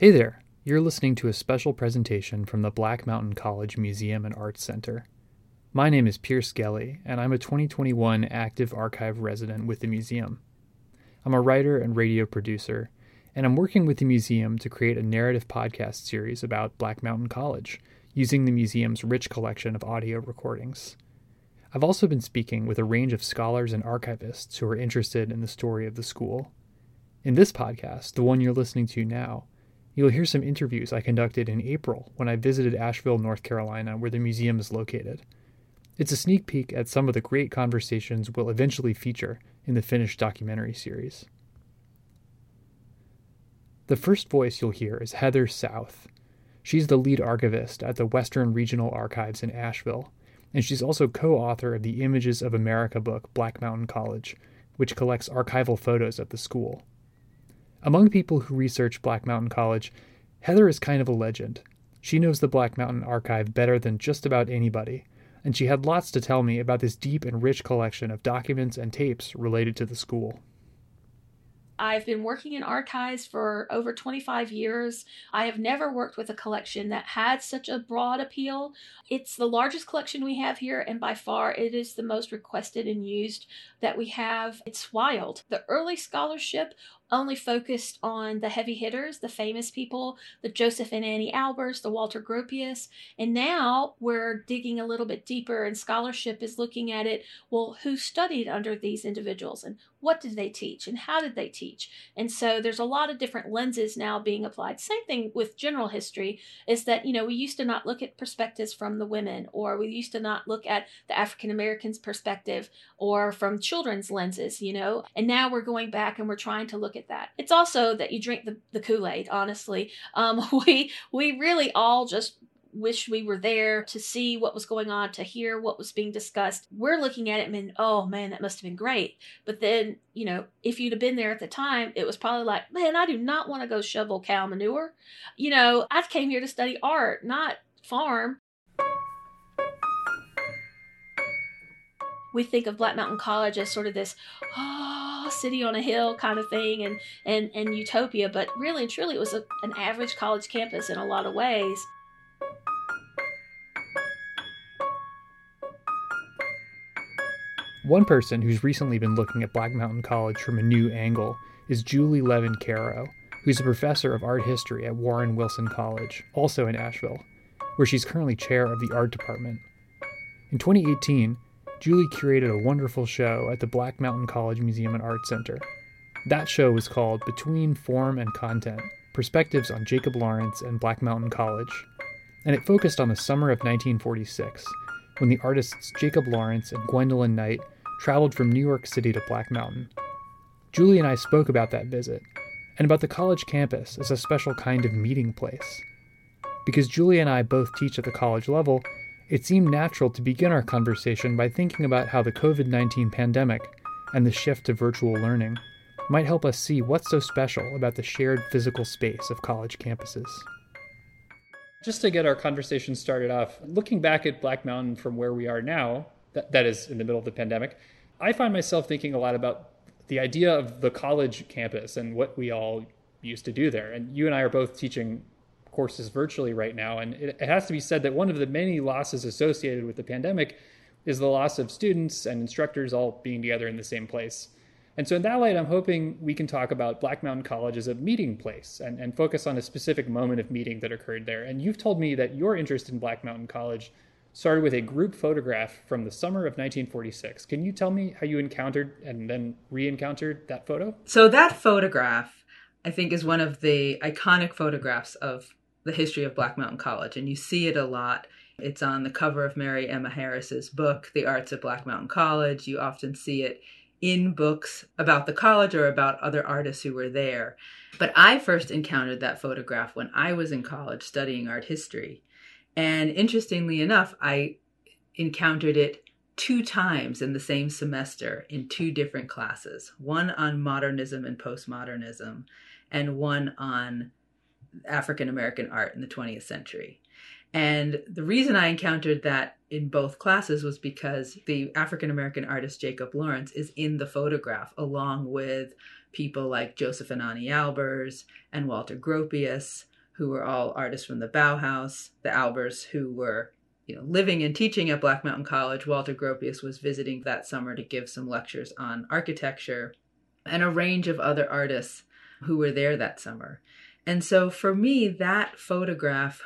Hey there, you're listening to a special presentation from the Black Mountain College Museum and Arts Center. My name is Pierce Gelly, and I'm a 2021 active archive resident with the museum. I'm a writer and radio producer, and I'm working with the museum to create a narrative podcast series about Black Mountain College using the museum's rich collection of audio recordings. I've also been speaking with a range of scholars and archivists who are interested in the story of the school. In this podcast, the one you're listening to now, You'll hear some interviews I conducted in April when I visited Asheville, North Carolina, where the museum is located. It's a sneak peek at some of the great conversations we'll eventually feature in the finished documentary series. The first voice you'll hear is Heather South. She's the lead archivist at the Western Regional Archives in Asheville, and she's also co author of the Images of America book, Black Mountain College, which collects archival photos of the school. Among people who research Black Mountain College, Heather is kind of a legend. She knows the Black Mountain Archive better than just about anybody, and she had lots to tell me about this deep and rich collection of documents and tapes related to the school. I've been working in archives for over 25 years. I have never worked with a collection that had such a broad appeal. It's the largest collection we have here, and by far it is the most requested and used that we have. It's wild. The early scholarship only focused on the heavy hitters, the famous people, the Josef and Anni Albers, the Walter Gropius. And now we're digging a little bit deeper, and scholarship is looking at it. Well, who studied under these individuals, and what did they teach, and how did they teach? And so there's a lot of different lenses now being applied. Same thing with general history is that, you know, we used to not look at perspectives from the women, or we used to not look at the African Americans' perspective, or from children's lenses, you know, and now we're going back and we're trying to look at that. It's also that you drink the, the Kool-Aid, honestly. Um, we we really all just wish we were there to see what was going on, to hear what was being discussed. We're looking at it and, oh man, that must have been great. But then, you know, if you'd have been there at the time, it was probably like, man, I do not want to go shovel cow manure. You know, I came here to study art, not farm. We think of Black Mountain College as sort of this, oh, city on a hill kind of thing and and and utopia but really and truly it was a, an average college campus in a lot of ways One person who's recently been looking at Black Mountain College from a new angle is Julie Levin Caro, who's a professor of art history at Warren Wilson College, also in Asheville, where she's currently chair of the art department. In 2018, Julie curated a wonderful show at the Black Mountain College Museum and Art Center. That show was called Between Form and Content Perspectives on Jacob Lawrence and Black Mountain College, and it focused on the summer of 1946 when the artists Jacob Lawrence and Gwendolyn Knight traveled from New York City to Black Mountain. Julie and I spoke about that visit and about the college campus as a special kind of meeting place. Because Julie and I both teach at the college level, it seemed natural to begin our conversation by thinking about how the COVID 19 pandemic and the shift to virtual learning might help us see what's so special about the shared physical space of college campuses. Just to get our conversation started off, looking back at Black Mountain from where we are now, that, that is in the middle of the pandemic, I find myself thinking a lot about the idea of the college campus and what we all used to do there. And you and I are both teaching courses virtually right now. And it, it has to be said that one of the many losses associated with the pandemic is the loss of students and instructors all being together in the same place. And so, in that light, I'm hoping we can talk about Black Mountain College as a meeting place and, and focus on a specific moment of meeting that occurred there. And you've told me that your interest in Black Mountain College started with a group photograph from the summer of 1946. Can you tell me how you encountered and then re encountered that photo? So, that photograph, I think, is one of the iconic photographs of the history of Black Mountain College, and you see it a lot. It's on the cover of Mary Emma Harris's book, The Arts of Black Mountain College. You often see it in books about the college or about other artists who were there. But I first encountered that photograph when I was in college studying art history. And interestingly enough, I encountered it two times in the same semester in two different classes one on modernism and postmodernism, and one on African American art in the 20th century. And the reason I encountered that in both classes was because the African American artist Jacob Lawrence is in the photograph along with people like Josef and Anni Albers and Walter Gropius, who were all artists from the Bauhaus, the Albers, who were you know, living and teaching at Black Mountain College. Walter Gropius was visiting that summer to give some lectures on architecture, and a range of other artists who were there that summer. And so for me, that photograph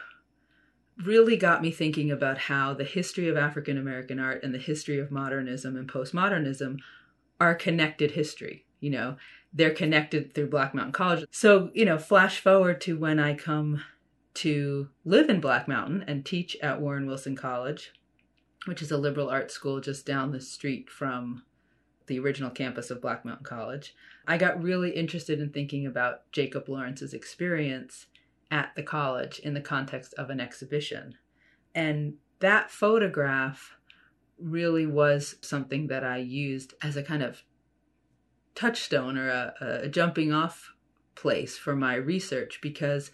really got me thinking about how the history of African American art and the history of modernism and postmodernism are connected history. You know, they're connected through Black Mountain College. So, you know, flash forward to when I come to live in Black Mountain and teach at Warren Wilson College, which is a liberal arts school just down the street from the original campus of Black Mountain College. I got really interested in thinking about Jacob Lawrence's experience at the college in the context of an exhibition. And that photograph really was something that I used as a kind of touchstone or a, a jumping off place for my research because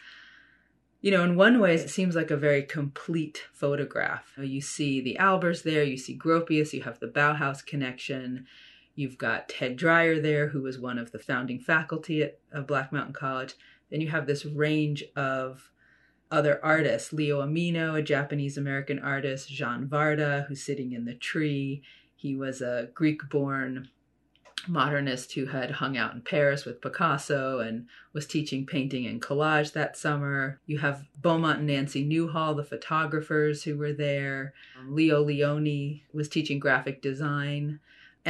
you know, in one way, it seems like a very complete photograph. You see the Albers there, you see Gropius, you have the Bauhaus connection, you've got Ted Dreier there, who was one of the founding faculty at Black Mountain College. Then you have this range of other artists Leo Amino, a Japanese American artist, Jean Varda, who's sitting in the tree. He was a Greek born modernist who had hung out in Paris with Picasso and was teaching painting and collage that summer. You have Beaumont and Nancy Newhall, the photographers who were there. Um, Leo Lionni was teaching graphic design.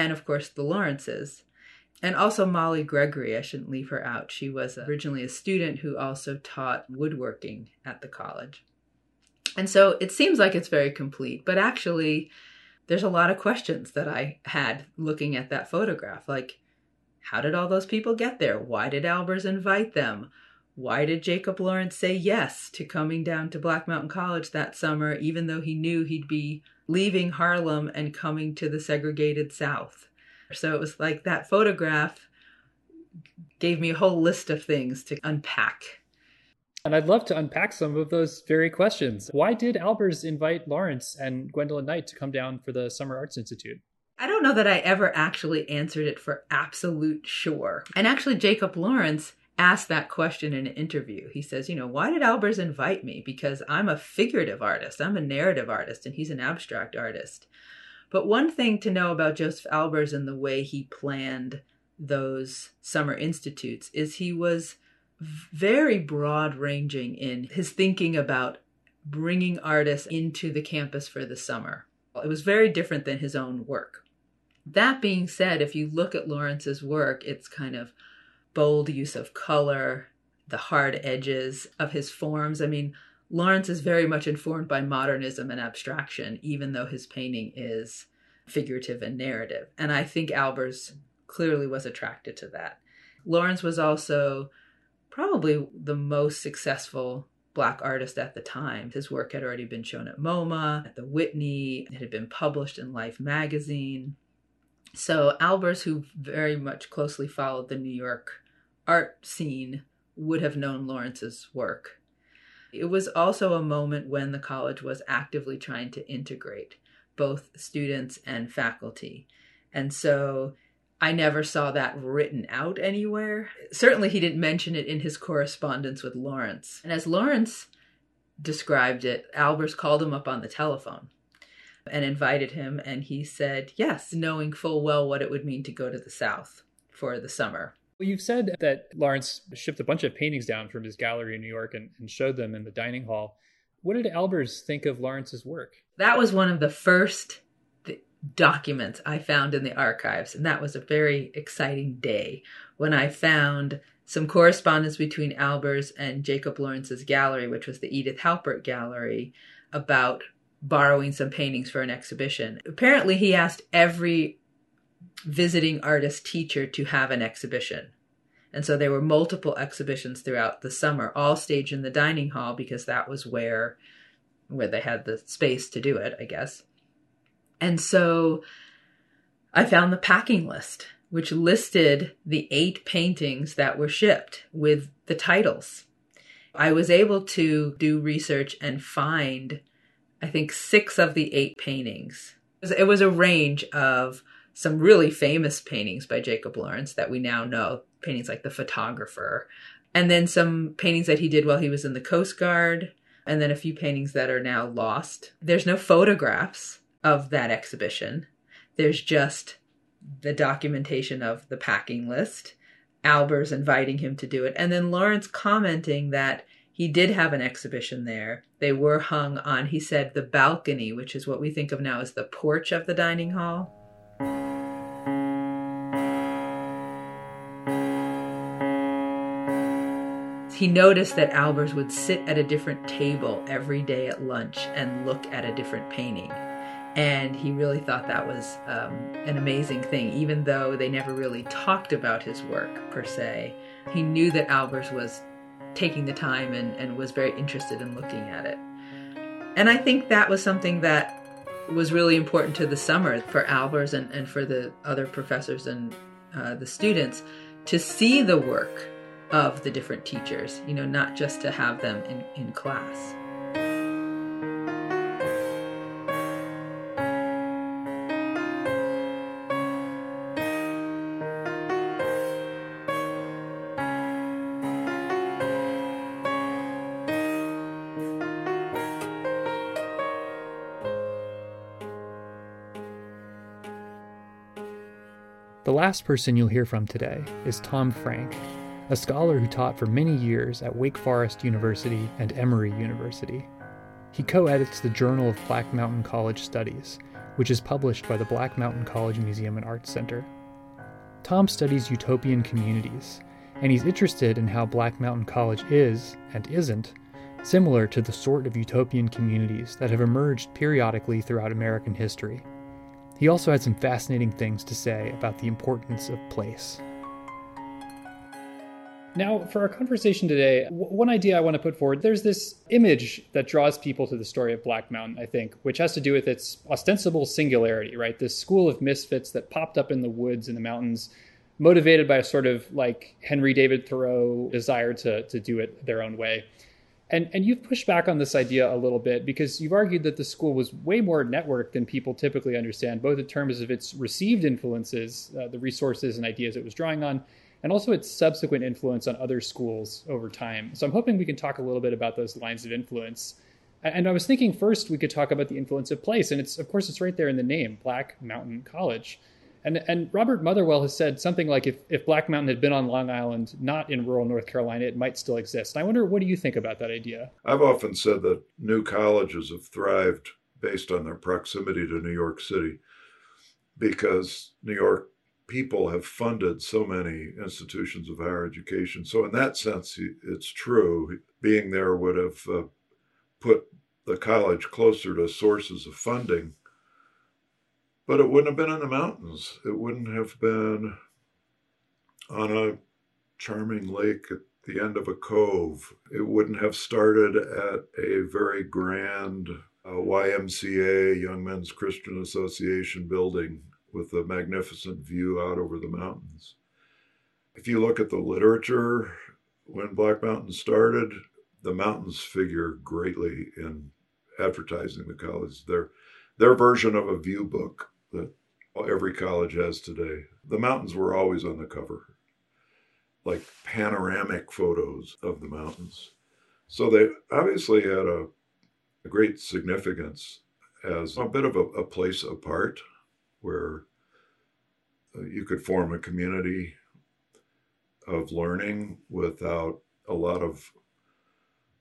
And of course, the Lawrences. And also Molly Gregory, I shouldn't leave her out. She was originally a student who also taught woodworking at the college. And so it seems like it's very complete, but actually, there's a lot of questions that I had looking at that photograph. Like, how did all those people get there? Why did Albers invite them? Why did Jacob Lawrence say yes to coming down to Black Mountain College that summer, even though he knew he'd be leaving Harlem and coming to the segregated South? So it was like that photograph gave me a whole list of things to unpack and I'd love to unpack some of those very questions. Why did Albers invite Lawrence and Gwendolyn Knight to come down for the Summer Arts Institute? I don't know that I ever actually answered it for absolute sure. And actually, Jacob Lawrence asked that question in an interview. He says, You know, why did Albers invite me? Because I'm a figurative artist, I'm a narrative artist, and he's an abstract artist. But one thing to know about Josef Albers and the way he planned those summer institutes is he was very broad ranging in his thinking about bringing artists into the campus for the summer. It was very different than his own work. That being said, if you look at Lawrence's work, it's kind of bold use of color, the hard edges of his forms. I mean, Lawrence is very much informed by modernism and abstraction, even though his painting is figurative and narrative. And I think Albers clearly was attracted to that. Lawrence was also probably the most successful black artist at the time. His work had already been shown at MoMA, at the Whitney, it had been published in Life magazine. So Albers, who very much closely followed the New York art scene, would have known Lawrence's work. It was also a moment when the college was actively trying to integrate both students and faculty. And so I never saw that written out anywhere. Certainly, he didn't mention it in his correspondence with Lawrence. And as Lawrence described it, Albers called him up on the telephone and invited him, and he said yes, knowing full well what it would mean to go to the South for the summer. Well, you've said that Lawrence shipped a bunch of paintings down from his gallery in New York and, and showed them in the dining hall. What did Albers think of Lawrence's work? That was one of the first documents I found in the archives. And that was a very exciting day when I found some correspondence between Albers and Jacob Lawrence's gallery, which was the Edith Halpert Gallery, about borrowing some paintings for an exhibition. Apparently, he asked every visiting artist teacher to have an exhibition. And so there were multiple exhibitions throughout the summer, all staged in the dining hall because that was where where they had the space to do it, I guess. And so I found the packing list, which listed the eight paintings that were shipped with the titles. I was able to do research and find, I think, six of the eight paintings. It was a range of some really famous paintings by Jacob Lawrence that we now know, paintings like The Photographer, And then some paintings that he did while he was in the Coast Guard, and then a few paintings that are now lost. There's no photographs of that exhibition. There's just the documentation of the packing list, Albers inviting him to do it, and then Lawrence commenting that he did have an exhibition there. They were hung on, he said, the balcony, which is what we think of now as the porch of the dining hall. He noticed that Albers would sit at a different table every day at lunch and look at a different painting. And he really thought that was um, an amazing thing, even though they never really talked about his work per se. He knew that Albers was taking the time and, and was very interested in looking at it. And I think that was something that was really important to the summer for Albers and, and for the other professors and uh, the students to see the work of the different teachers, you know, not just to have them in, in class. The last person you'll hear from today is Tom Frank, a scholar who taught for many years at Wake Forest University and Emory University. He co edits the Journal of Black Mountain College Studies, which is published by the Black Mountain College Museum and Arts Center. Tom studies utopian communities, and he's interested in how Black Mountain College is, and isn't, similar to the sort of utopian communities that have emerged periodically throughout American history. He also had some fascinating things to say about the importance of place. Now, for our conversation today, one idea I want to put forward there's this image that draws people to the story of Black Mountain, I think, which has to do with its ostensible singularity, right? This school of misfits that popped up in the woods and the mountains, motivated by a sort of like Henry David Thoreau desire to, to do it their own way. And and you've pushed back on this idea a little bit because you've argued that the school was way more networked than people typically understand, both in terms of its received influences, uh, the resources and ideas it was drawing on, and also its subsequent influence on other schools over time. So I'm hoping we can talk a little bit about those lines of influence. And I was thinking first we could talk about the influence of place, and it's of course it's right there in the name, Black Mountain College. And, and Robert Motherwell has said something like if, if Black Mountain had been on Long Island, not in rural North Carolina, it might still exist. I wonder, what do you think about that idea? I've often said that new colleges have thrived based on their proximity to New York City because New York people have funded so many institutions of higher education. So, in that sense, it's true. Being there would have uh, put the college closer to sources of funding but it wouldn't have been in the mountains. It wouldn't have been on a charming lake at the end of a cove. It wouldn't have started at a very grand uh, YMCA, Young Men's Christian Association building with a magnificent view out over the mountains. If you look at the literature, when Black Mountain started, the mountains figure greatly in advertising the college. Their, their version of a view book that every college has today. The mountains were always on the cover, like panoramic photos of the mountains. So they obviously had a, a great significance as a bit of a, a place apart where uh, you could form a community of learning without a lot of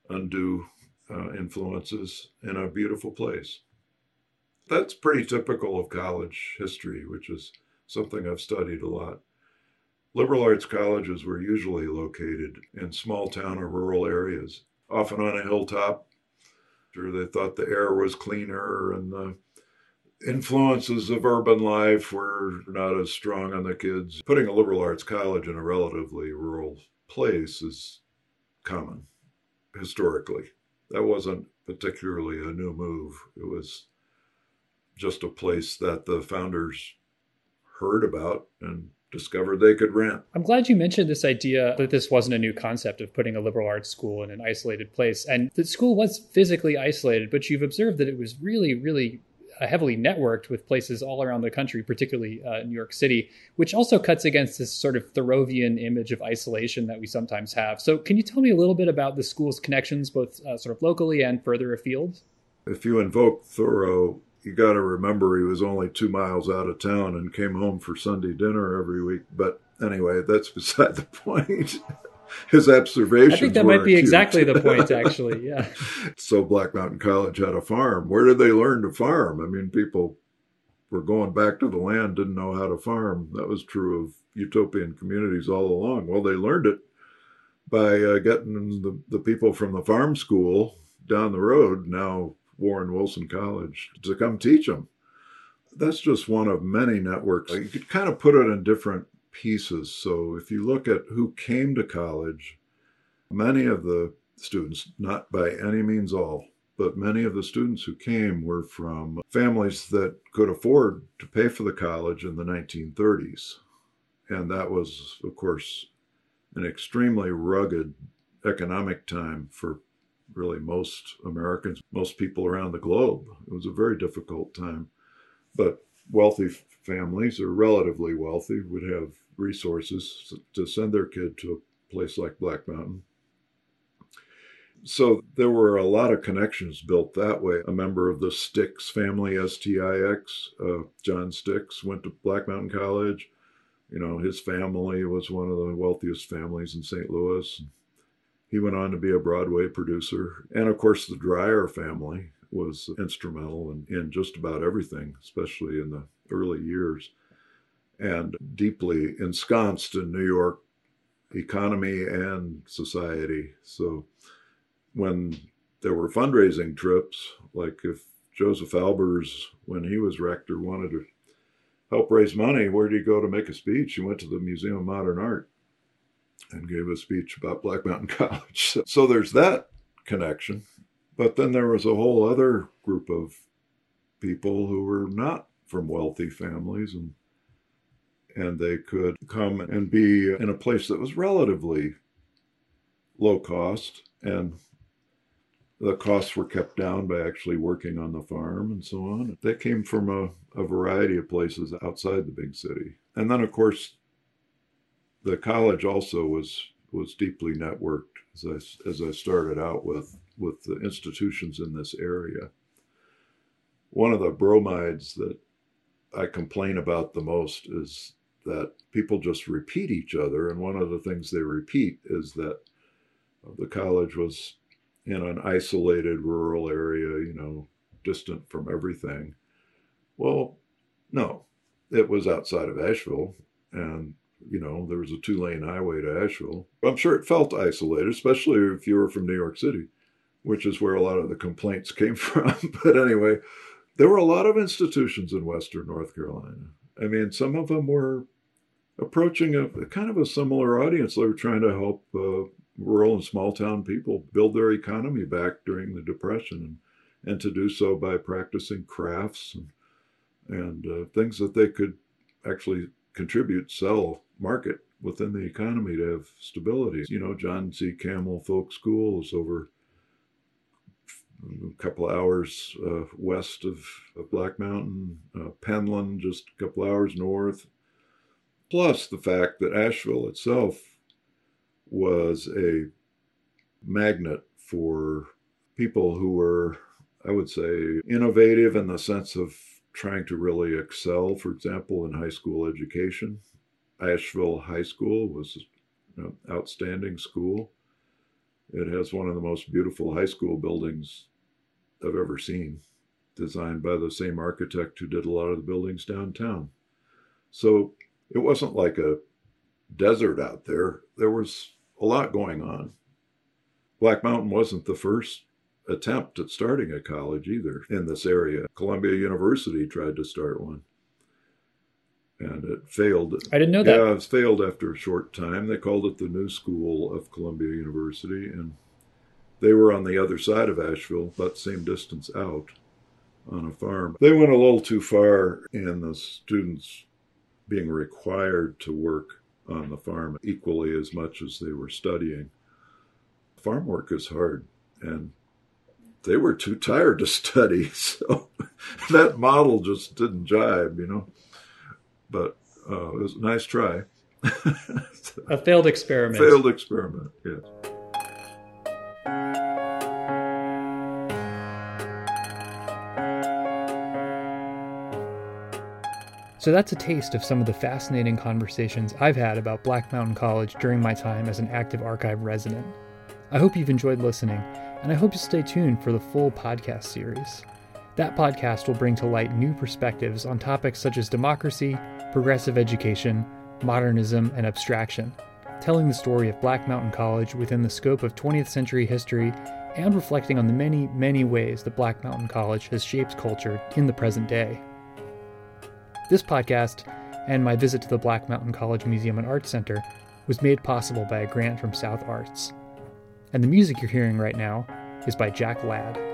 undue uh, influences in a beautiful place that's pretty typical of college history, which is something I've studied a lot. Liberal arts colleges were usually located in small town or rural areas, often on a hilltop. Sure, they thought the air was cleaner and the influences of urban life were not as strong on the kids. Putting a liberal arts college in a relatively rural place is common historically. That wasn't particularly a new move. It was just a place that the founders heard about and discovered they could rent. I'm glad you mentioned this idea that this wasn't a new concept of putting a liberal arts school in an isolated place. And the school was physically isolated, but you've observed that it was really, really heavily networked with places all around the country, particularly uh, New York City, which also cuts against this sort of Thoreauvian image of isolation that we sometimes have. So, can you tell me a little bit about the school's connections, both uh, sort of locally and further afield? If you invoke Thoreau, you got to remember he was only two miles out of town and came home for Sunday dinner every week. But anyway, that's beside the point. His observations. I think that might be acute. exactly the point, actually. Yeah. so Black Mountain College had a farm. Where did they learn to farm? I mean, people were going back to the land, didn't know how to farm. That was true of utopian communities all along. Well, they learned it by uh, getting the, the people from the farm school down the road, now Warren Wilson College, to come teach them. That's just one of many networks. You could kind of put it in different pieces. So if you look at who came to college, many of the students, not by any means all, but many of the students who came were from families that could afford to pay for the college in the 1930s. And that was, of course, an extremely rugged economic time for really most Americans, most people around the globe. It was a very difficult time. But wealthy families, or relatively wealthy, would have resources to send their kid to a place like Black Mountain. So there were a lot of connections built that way. A member of the Stix family, S-T-I-X, uh, John Stix, went to Black Mountain College. You know, his family was one of the wealthiest families in St. Louis. He went on to be a Broadway producer. And of course, the Dreier family was instrumental in, in just about everything, especially in the early years, and deeply ensconced in New York economy and society. So when there were fundraising trips, like if Josef Albers, when he was rector, wanted to help raise money, where did he go to make a speech? He went to the Museum of Modern Art and gave a speech about Black Mountain College. So, so there's that connection. But then there was a whole other group of people who were not from wealthy families and and they could come and be in a place that was relatively low cost and the costs were kept down by actually working on the farm and so on. They came from a, a variety of places outside the big city. And then of course the college also was was deeply networked as I, as I started out with with the institutions in this area. One of the bromides that I complain about the most is that people just repeat each other. And one of the things they repeat is that the college was in an isolated rural area, you know, distant from everything. Well, no, it was outside of Asheville. And, you know, there was a two lane highway to Asheville. I'm sure it felt isolated, especially if you were from New York City which is where a lot of the complaints came from. but anyway, there were a lot of institutions in Western North Carolina. I mean, some of them were approaching a, a kind of a similar audience. They were trying to help uh, rural and small town people build their economy back during the Depression, and, and to do so by practicing crafts and, and uh, things that they could actually contribute, sell, market within the economy to have stability. You know, John C. Campbell Folk School is over a couple hours uh, west of, of, Black Mountain, uh, Penland, just a couple hours north. Plus the fact that Asheville itself was a magnet for people who were, I would say, innovative in the sense of trying to really excel, for example, in high school education. Asheville High School was an outstanding school. It has one of the most beautiful high school buildings I've ever seen, designed by the same architect who did a lot of the buildings downtown. So it wasn't like a desert out there. There was a lot going on. Black Mountain wasn't the first attempt at starting a college either in this area. Columbia University tried to start one. And it failed. I didn't know that. Yeah, it failed after a short time. They called it the New School of Columbia University. And they were on the other side of Asheville, but same distance out on a farm. They went a little too far in the students being required to work on the farm equally as much as they were studying. Farm work is hard, and they were too tired to study, so that model just didn't jibe, you know. But uh, it was a nice try. a failed experiment. Failed experiment, yes. So that's a taste of some of the fascinating conversations I've had about Black Mountain College during my time as an active archive resident. I hope you've enjoyed listening, and I hope you stay tuned for the full podcast series. That podcast will bring to light new perspectives on topics such as democracy, progressive education, modernism, and abstraction, telling the story of Black Mountain College within the scope of 20th century history and reflecting on the many, many ways that Black Mountain College has shaped culture in the present day. This podcast and my visit to the Black Mountain College Museum and Arts Center was made possible by a grant from South Arts. And the music you're hearing right now is by Jack Ladd.